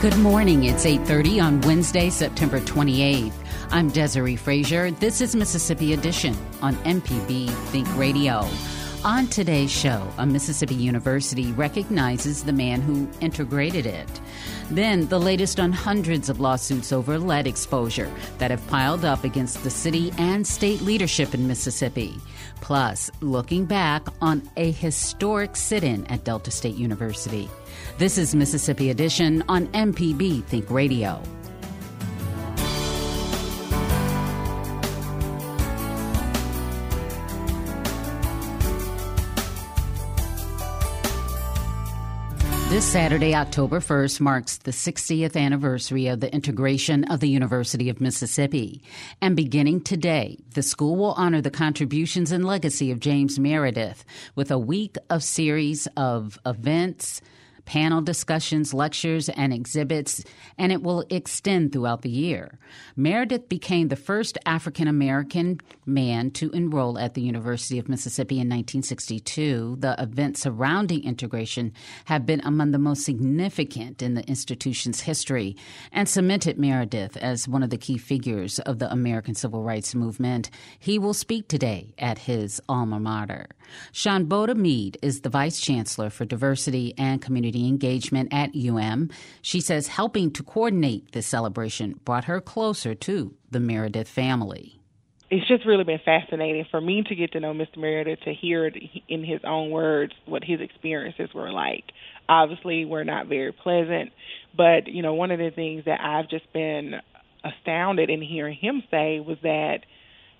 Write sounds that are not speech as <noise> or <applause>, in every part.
Good morning. It's 8:30 on Wednesday, September 28th. I'm Desare Frazier. This is Mississippi Edition on MPB Think Radio. On today's show, a Mississippi university recognizes the man who integrated it. Then, the latest on hundreds of lawsuits over lead exposure that have piled up against the city and state leadership in Mississippi. Plus, looking back on a historic sit in at Delta State University. This is Mississippi Edition on MPB Think Radio. This Saturday, October 1st, marks the 60th anniversary of the integration of the University of Mississippi. And beginning today, the school will honor the contributions and legacy of James Meredith with a week of series of events, panel discussions, lectures, and exhibits, and it will extend throughout the year. Meredith became the first African American man to enroll at the University of Mississippi in 1962. The events surrounding integration have been among the most significant in the institution's history and cemented Meredith as one of the key figures of the American Civil Rights Movement. He will speak today at his alma mater. Shawnboda Mead is the Vice Chancellor for Diversity and Community Engagement at UM. She says helping to coordinate this celebration brought her closer to the Meredith family it's just really been fascinating for me to get to know Mr. Meredith, to hear it in his own words what his experiences were like. Obviously, we're not very pleasant, but you know, one of the things that I've just been astounded in hearing him say was that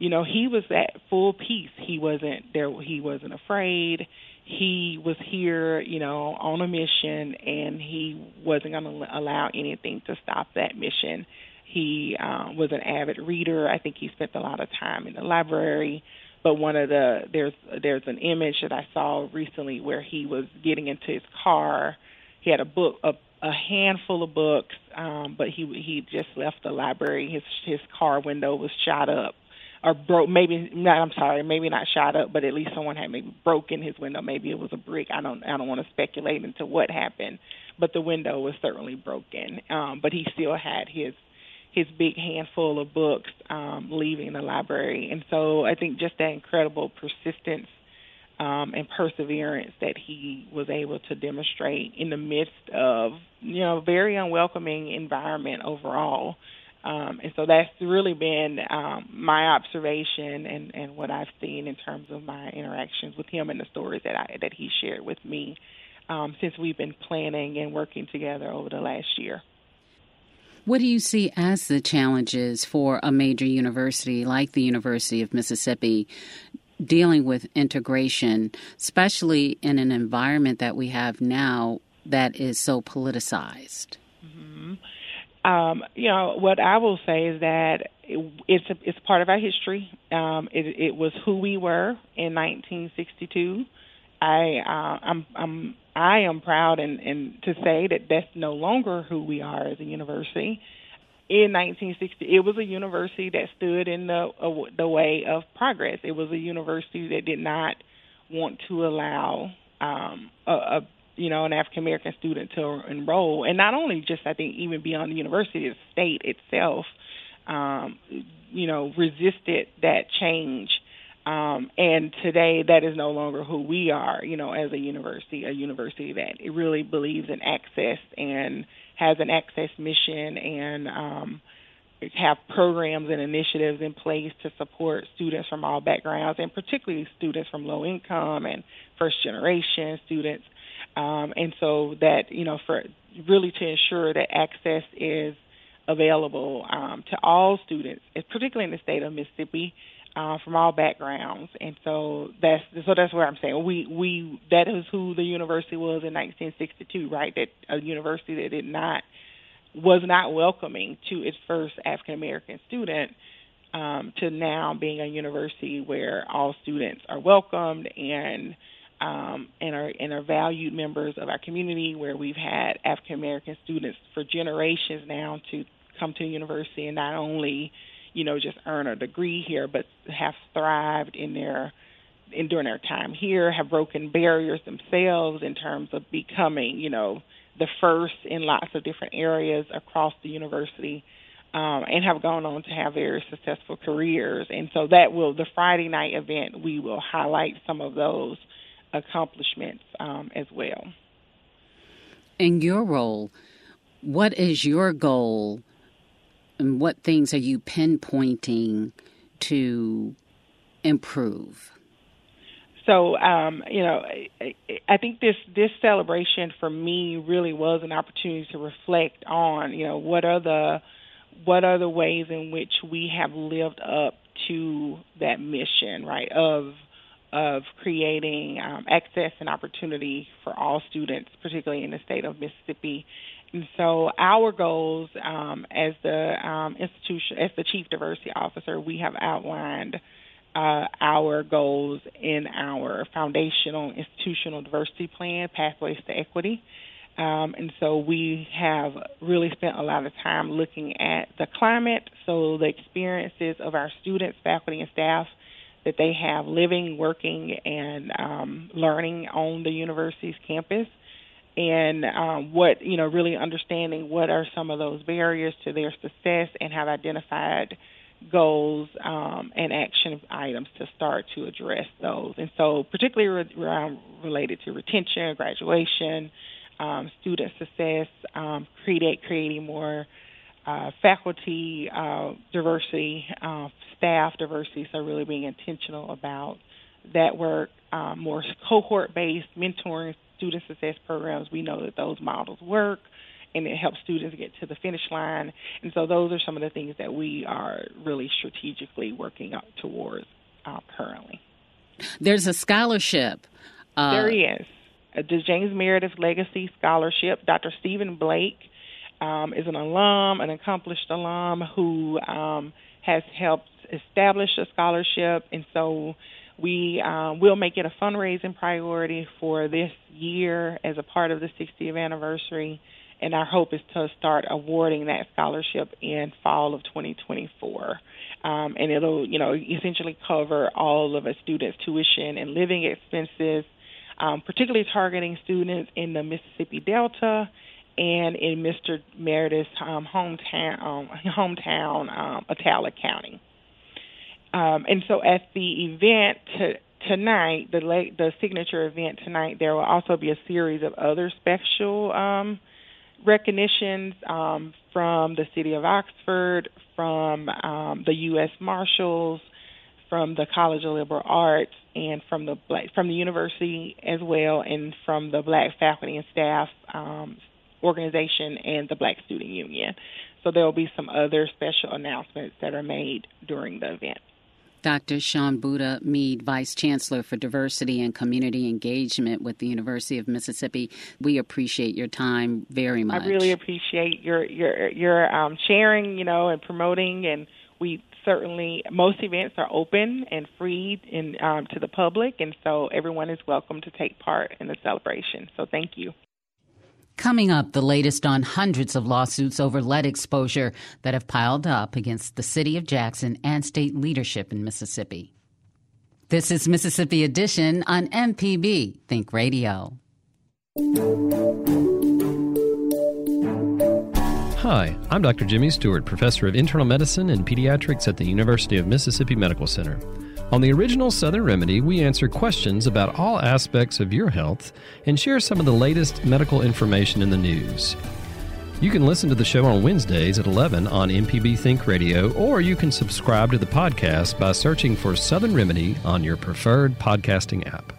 you know he was at full peace. He wasn't there he wasn't afraid. He was here you know on a mission and he wasn't going to allow anything to stop that mission. He um, was an avid reader. I think he spent a lot of time in the library. But one of the there's there's an image that i saw recently where he was getting into his car. He had a book a a handful of books um but he he just left the library. His his car window was shot up or broke maybe not I'm sorry, maybe not shot up, but at least someone had maybe broken his window. Maybe it was a brick. I don't I don't want to speculate into what happened. But the window was certainly broken. Um, but he still had his his big handful of books um, leaving the library. And so I think just that incredible persistence um, and perseverance that he was able to demonstrate in the midst of, you know, very unwelcoming environment overall. Um, and so that's really been um, my observation and, and what I've seen in terms of my interactions with him and the stories that I that he shared with me um, since we've been planning and working together over the last year. What do you see as the challenges for a major university like the University of Mississippi dealing with integration, especially in an environment that we have now that is so politicized? Um, you know, what I will say is that it, it's a, it's part of our history. Um, it, it was who we were in 1962. I uh, I'm I'm I am proud and, and to say that that's no longer who we are as a university. In 1960, it was a university that stood in the uh, the way of progress. It was a university that did not want to allow um, a, a you know, an African American student to enroll, and not only just I think even beyond the university, the state itself, um, you know, resisted that change. Um, and today, that is no longer who we are, you know, as a university, a university that really believes in access and has an access mission and um, have programs and initiatives in place to support students from all backgrounds, and particularly students from low income and first generation students um, and so that you know for really to ensure that access is available um, to all students, particularly in the state of Mississippi, uh, from all backgrounds, and so that's so that's where I'm saying we we that is who the university was in 1962, right? That a university that did not was not welcoming to its first African American student um, to now being a university where all students are welcomed and um, and are and are valued members of our community, where we've had African American students for generations now to come to the university and not only you know just earn a degree here, but have thrived in their in during their time here, have broken barriers themselves in terms of becoming you know the first in lots of different areas across the university. Um, and have gone on to have very successful careers. And so that will the Friday night event we will highlight some of those accomplishments um, as well. In your role, what is your goal and what things are you pinpointing to improve? So, um, you know, I, I think this this celebration for me really was an opportunity to reflect on, you know, what are the what are the ways in which we have lived up to that mission, right? Of of creating um, access and opportunity for all students, particularly in the state of Mississippi. And so, our goals um, as the um, institution, as the chief diversity officer, we have outlined uh, our goals in our foundational institutional diversity plan, Pathways to Equity. Um, and so we have really spent a lot of time looking at the climate, so the experiences of our students, faculty, and staff that they have living, working, and um, learning on the university's campus, and um, what you know, really understanding what are some of those barriers to their success, and have identified goals um, and action items to start to address those. And so, particularly around related to retention, graduation, um, student success, um, create creating more uh, faculty uh, diversity, uh, staff diversity. So really being intentional about that work, um, more cohort-based mentoring student success programs. We know that those models work and it helps students get to the finish line. And so those are some of the things that we are really strategically working up towards uh, currently. There's a scholarship. Uh, there is. Uh, the James Meredith Legacy Scholarship. Dr. Stephen Blake um, is an alum, an accomplished alum who um, has helped establish a scholarship, and so we um, will make it a fundraising priority for this year as a part of the 60th anniversary. And our hope is to start awarding that scholarship in fall of 2024. Um, and it'll, you know, essentially cover all of a student's tuition and living expenses, um, particularly targeting students in the Mississippi Delta and in Mr. Meredith's um, hometown, um, hometown, um, County. Um, and so at the event to, tonight, the late, the signature event tonight, there will also be a series of other special um, recognitions um, from the city of Oxford, from um, the U.S. Marshals, from the College of Liberal Arts, and from the black, from the university as well, and from the Black faculty and staff um, organization and the Black Student Union. So there will be some other special announcements that are made during the event. Dr. Shawnboda Mead, Vice Chancellor for Diversity and Community Engagement with the University of Mississippi. We appreciate your time very much. I really appreciate your your your um, sharing, you know, and promoting. And we certainly most events are open and free in, um, to the public, and so everyone is welcome to take part in the celebration. So thank you. Coming up, the latest on hundreds of lawsuits over lead exposure that have piled up against the city of Jackson and state leadership in Mississippi. This is Mississippi Edition on MPB Think Radio. Hi, I'm Dr. Jimmy Stewart, professor of internal medicine and pediatrics at the University of Mississippi Medical Center. On the original Southern Remedy, we answer questions about all aspects of your health and share some of the latest medical information in the news. You can listen to the show on Wednesdays at 11 on MPB Think Radio, or you can subscribe to the podcast by searching for Southern Remedy on your preferred podcasting app.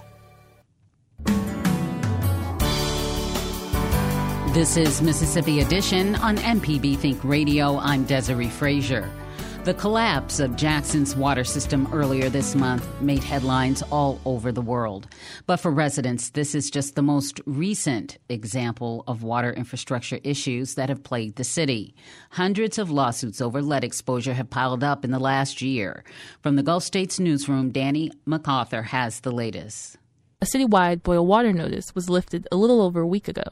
This is Mississippi Edition on MPB Think Radio. I'm Desare Frazier. The collapse of Jackson's water system earlier this month made headlines all over the world. But for residents, this is just the most recent example of water infrastructure issues that have plagued the city. Hundreds of lawsuits over lead exposure have piled up in the last year. From the Gulf States newsroom, Danny MacArthur has the latest. A citywide boil water notice was lifted a little over a week ago.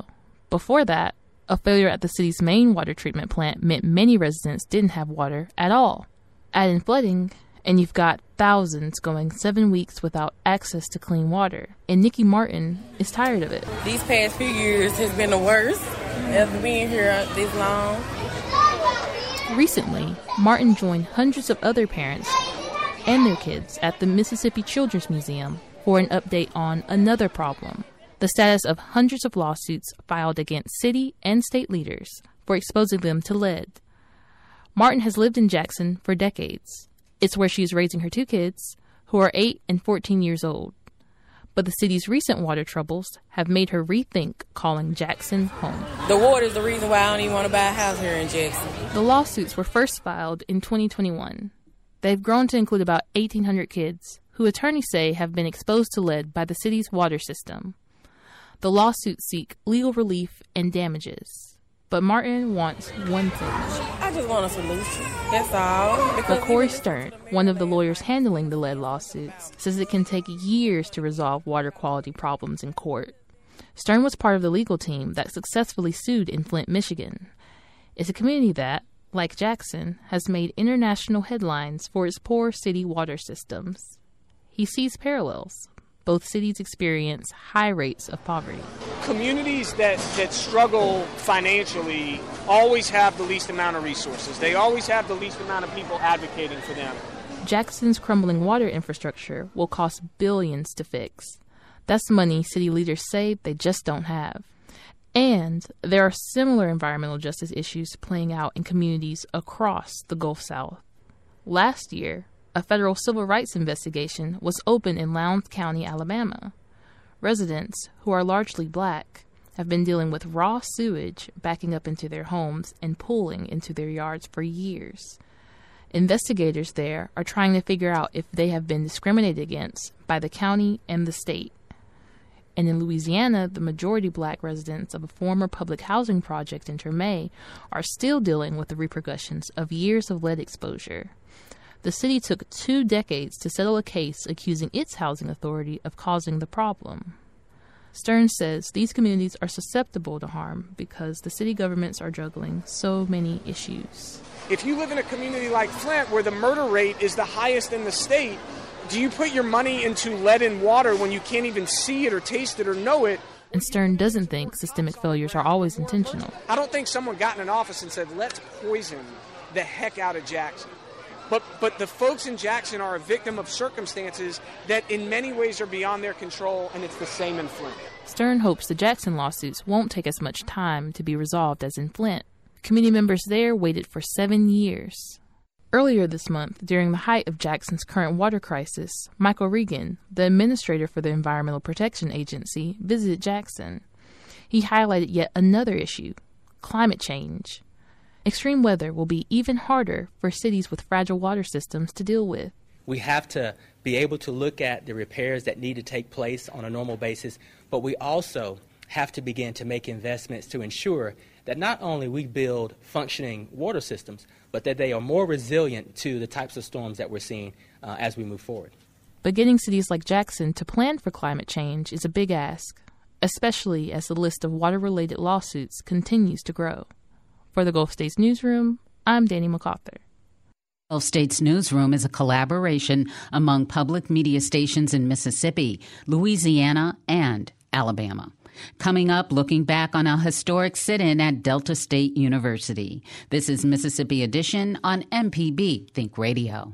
Before that, a failure at the city's main water treatment plant meant many residents didn't have water at all. Add in flooding, and you've got thousands going seven weeks without access to clean water. And Nikki Martin is tired of it. These past few years has been the worst after being here this long. Recently, Martin joined hundreds of other parents and their kids at the Mississippi Children's Museum for an update on another problem the status of hundreds of lawsuits filed against city and state leaders for exposing them to lead. Martin has lived in Jackson for decades. It's where she is raising her two kids, who are 8 and 14 years old. But the city's recent water troubles have made her rethink calling Jackson home. The water is the reason why I don't even want to buy a house here in Jackson. The lawsuits were first filed in 2021. They've grown to include about 1,800 kids, who attorneys say have been exposed to lead by the city's water system. The lawsuits seek legal relief and damages. But Martin wants one thing. I just want a solution. That's all. but Corey Stern, one of the lawyers handling the lead lawsuits, says it can take years to resolve water quality problems in court. Stern was part of the legal team that successfully sued in Flint, Michigan. It's a community that, like Jackson, has made international headlines for its poor city water systems. He sees parallels both cities experience high rates of poverty. Communities that, that struggle financially always have the least amount of resources. They always have the least amount of people advocating for them. Jackson's crumbling water infrastructure will cost billions to fix. That's money city leaders say they just don't have. And there are similar environmental justice issues playing out in communities across the Gulf South. Last year, a federal civil rights investigation was opened in Lowndes County, Alabama. Residents, who are largely black, have been dealing with raw sewage backing up into their homes and pooling into their yards for years. Investigators there are trying to figure out if they have been discriminated against by the county and the state. And in Louisiana, the majority black residents of a former public housing project in Treme are still dealing with the repercussions of years of lead exposure the city took two decades to settle a case accusing its housing authority of causing the problem. Stern says these communities are susceptible to harm because the city governments are juggling so many issues. If you live in a community like Flint where the murder rate is the highest in the state, do you put your money into lead and water when you can't even see it or taste it or know it? And Stern doesn't think systemic failures are always intentional. I don't think someone got in an office and said, let's poison the heck out of Jackson. But, but the folks in Jackson are a victim of circumstances that in many ways are beyond their control, and it's the same in Flint. Stern hopes the Jackson lawsuits won't take as much time to be resolved as in Flint. Committee members there waited for seven years. Earlier this month, during the height of Jackson's current water crisis, Michael Regan, the administrator for the Environmental Protection Agency, visited Jackson. He highlighted yet another issue climate change. Extreme weather will be even harder for cities with fragile water systems to deal with. We have to be able to look at the repairs that need to take place on a normal basis, but we also have to begin to make investments to ensure that not only we build functioning water systems, but that they are more resilient to the types of storms that we're seeing uh, as we move forward. But getting cities like Jackson to plan for climate change is a big ask, especially as the list of water related lawsuits continues to grow. For the Gulf States Newsroom, I'm Danny MacArthur. Gulf States Newsroom is a collaboration among public media stations in Mississippi, Louisiana, and Alabama. Coming up, looking back on a historic sit in at Delta State University. This is Mississippi Edition on MPB Think Radio.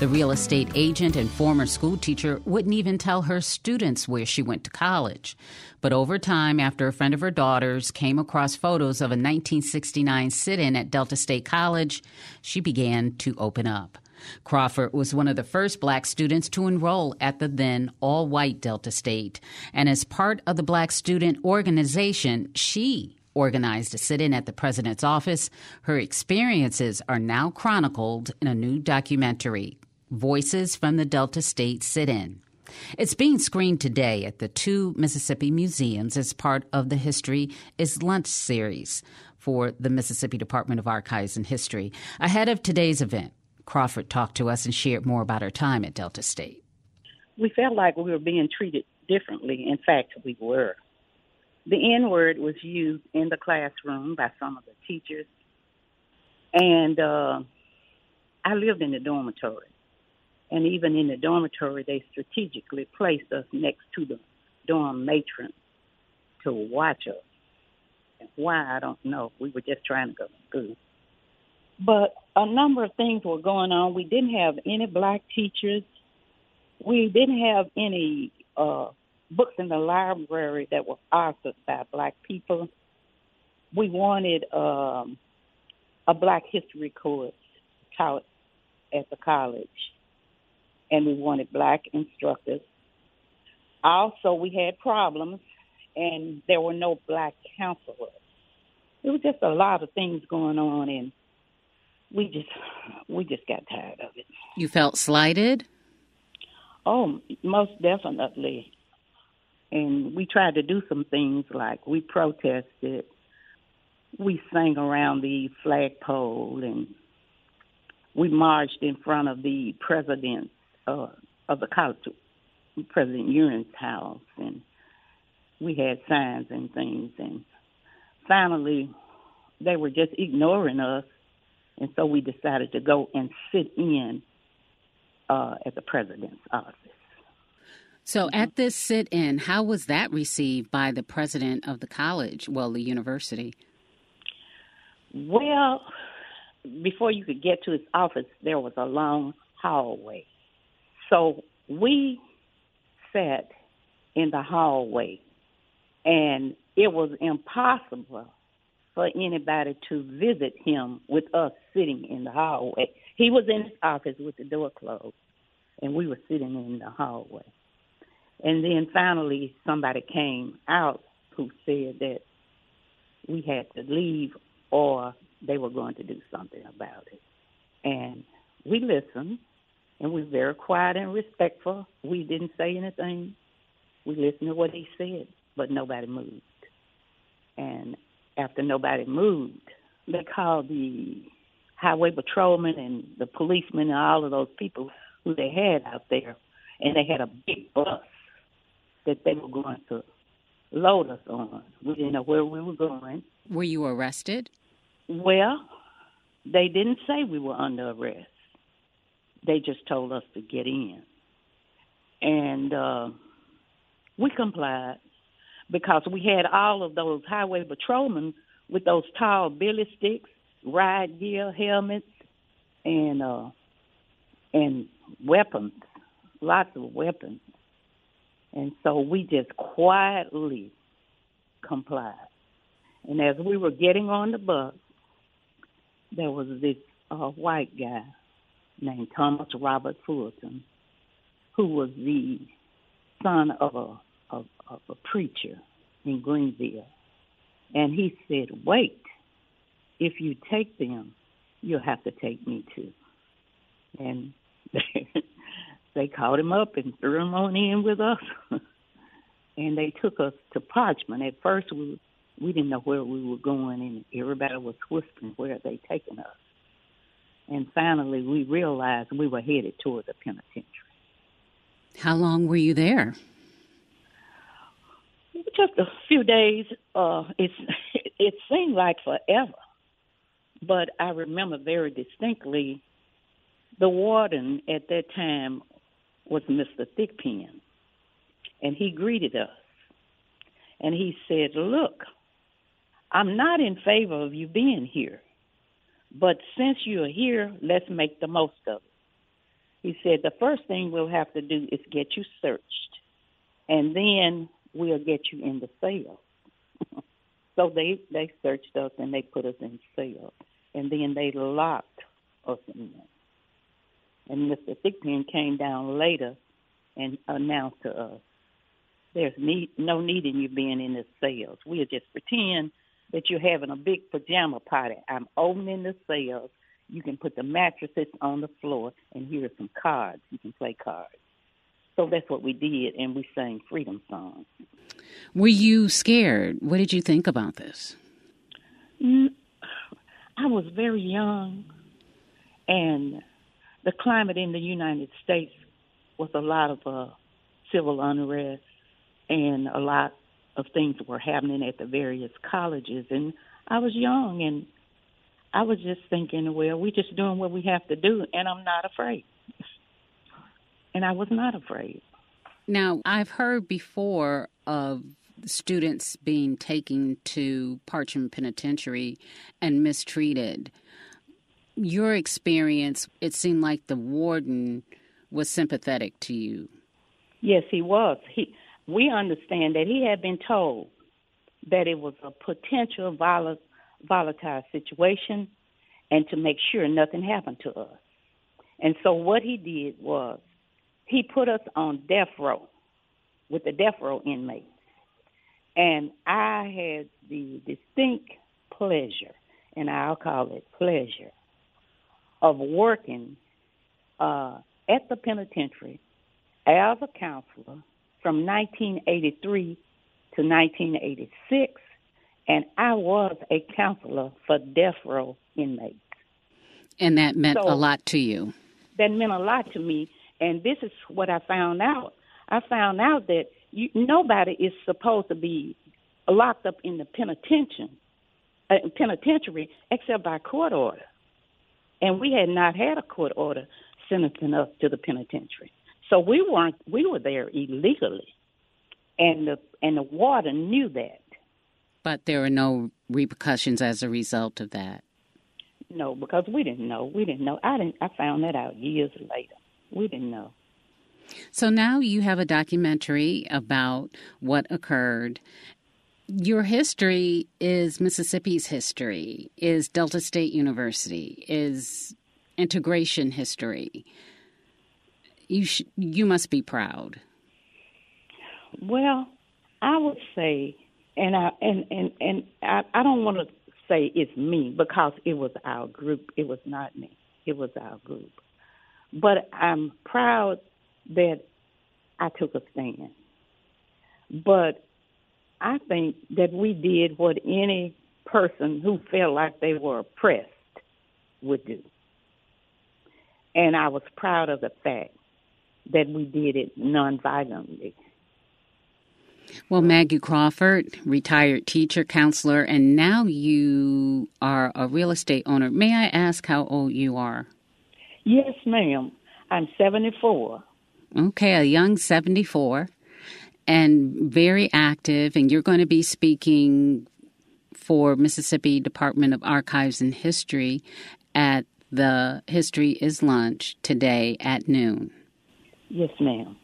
The real estate agent and former school teacher wouldn't even tell her students where she went to college. But over time, after a friend of her daughter's came across photos of a 1969 sit in at Delta State College, she began to open up. Crawford was one of the first black students to enroll at the then all white Delta State. And as part of the Black Student Organization, she organized a sit in at the president's office. Her experiences are now chronicled in a new documentary Voices from the Delta State Sit In. It's being screened today at the two Mississippi museums as part of the History is Lunch series for the Mississippi Department of Archives and History. Ahead of today's event, Crawford talked to us and shared more about her time at Delta State. We felt like we were being treated differently. In fact, we were. The N word was used in the classroom by some of the teachers. And uh, I lived in the dormitory. And even in the dormitory, they strategically placed us next to the dorm matron to watch us. And Why, I don't know. We were just trying to go to school. But a number of things were going on. We didn't have any black teachers. We didn't have any uh, books in the library that were authored by black people. We wanted um, a black history course taught at the college and we wanted black instructors. Also, we had problems, and there were no black counselors. It was just a lot of things going on, and we just we just got tired of it. You felt slighted? Oh, most definitely. And we tried to do some things like we protested, we sang around the flagpole, and we marched in front of the president's uh, of the college, President Ewing's house, and we had signs and things. And finally, they were just ignoring us, and so we decided to go and sit in uh, at the president's office. So, at this sit in, how was that received by the president of the college, well, the university? Well, before you could get to his office, there was a long hallway. So we sat in the hallway, and it was impossible for anybody to visit him with us sitting in the hallway. He was in his office with the door closed, and we were sitting in the hallway. And then finally, somebody came out who said that we had to leave or they were going to do something about it. And we listened and we were very quiet and respectful. We didn't say anything. We listened to what he said, but nobody moved. And after nobody moved, they called the highway patrolman and the policemen and all of those people who they had out there, and they had a big bus that they were going to load us on. We didn't know where we were going. Were you arrested? Well, they didn't say we were under arrest. They just told us to get in. And uh, we complied because we had all of those highway patrolmen with those tall billy sticks, ride gear, helmets, and uh, and weapons, lots of weapons. And so we just quietly complied. And as we were getting on the bus, there was this uh, white guy named Thomas Robert Fulton, who was the son of a of, of a preacher in Greenville, and he said, "Wait, if you take them, you'll have to take me too." And <laughs> they, they caught him up and threw him on in with us, <laughs> and they took us to Parchman. At first, we we didn't know where we were going, and everybody was whispering where they taking us. And finally, we realized we were headed toward the penitentiary. How long were you there? Just a few days. Uh, it's <laughs> it seemed like forever, but I remember very distinctly. The warden at that time was Mr. Thickpen, and he greeted us, and he said, "Look, I'm not in favor of you being here, but since you're here, let's make the most of it." He said, "The first thing we'll have to do is get you searched, and then we'll get you in the cell. <laughs> so they they searched us and they put us in cell, and then they locked us in. And Mr. Thickpen came down later and announced to us, "There's need, no need in you being in the cells. We'll just pretend that you're having a big pajama party. I'm opening the cells. You can put the mattresses on the floor, and here are some cards. You can play cards." So that's what we did, and we sang freedom songs. Were you scared? What did you think about this? I was very young, and the climate in the United States was a lot of uh, civil unrest, and a lot of things that were happening at the various colleges. And I was young, and I was just thinking, well, we're just doing what we have to do, and I'm not afraid <laughs> and I was not afraid. Now, I've heard before of students being taken to Parchman Penitentiary and mistreated. Your experience, it seemed like the warden was sympathetic to you. Yes, he was. He, we understand that he had been told that it was a potential vol- volatile situation and to make sure nothing happened to us. And so what he did was he put us on death row with the death row inmates. And I had the distinct pleasure, and I'll call it pleasure, of working uh, at the penitentiary as a counselor from 1983 to 1986, and I was a counselor for death row inmates. And that meant so, a lot to you. That meant a lot to me and this is what I found out. I found out that you, nobody is supposed to be locked up in the penitentiary, uh, penitentiary except by court order. And we had not had a court order sentencing us to the penitentiary. So we weren't we were there illegally. And the and the warden knew that. But there were no repercussions as a result of that. No, because we didn't know. We didn't know. I didn't I found that out years later we didn't know. So now you have a documentary about what occurred. Your history is Mississippi's history, is Delta State University, is integration history. You sh- you must be proud. Well, I would say, and I and and and I, I don't want to say it's me because it was our group. It was not me. It was our group. But I'm proud that I took a stand. But I think that we did what any person who felt like they were oppressed would do. And I was proud of the fact that we did it nonviolently. Well, Maggie Crawford, retired teacher, counselor, and now you are a real estate owner. May I ask how old you are? Yes, ma'am. I'm 74. Okay, a young 74 and very active, and you're going to be speaking for Mississippi Department of Archives and History at the History is Lunch today at noon. Yes, ma'am.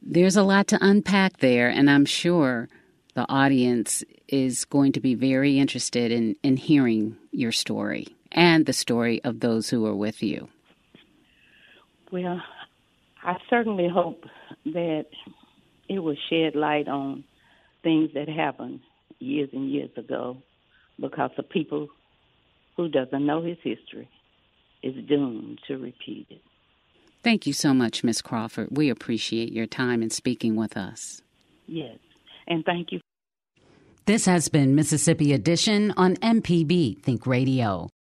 There's a lot to unpack there, and I'm sure the audience is going to be very interested in, in hearing your story and the story of those who are with you? Well, I certainly hope that it will shed light on things that happened years and years ago because the people who doesn't know his history is doomed to repeat it. Thank you so much, Miss Crawford. We appreciate your time in speaking with us. Yes, and thank you. This has been Mississippi Edition on MPB Think Radio.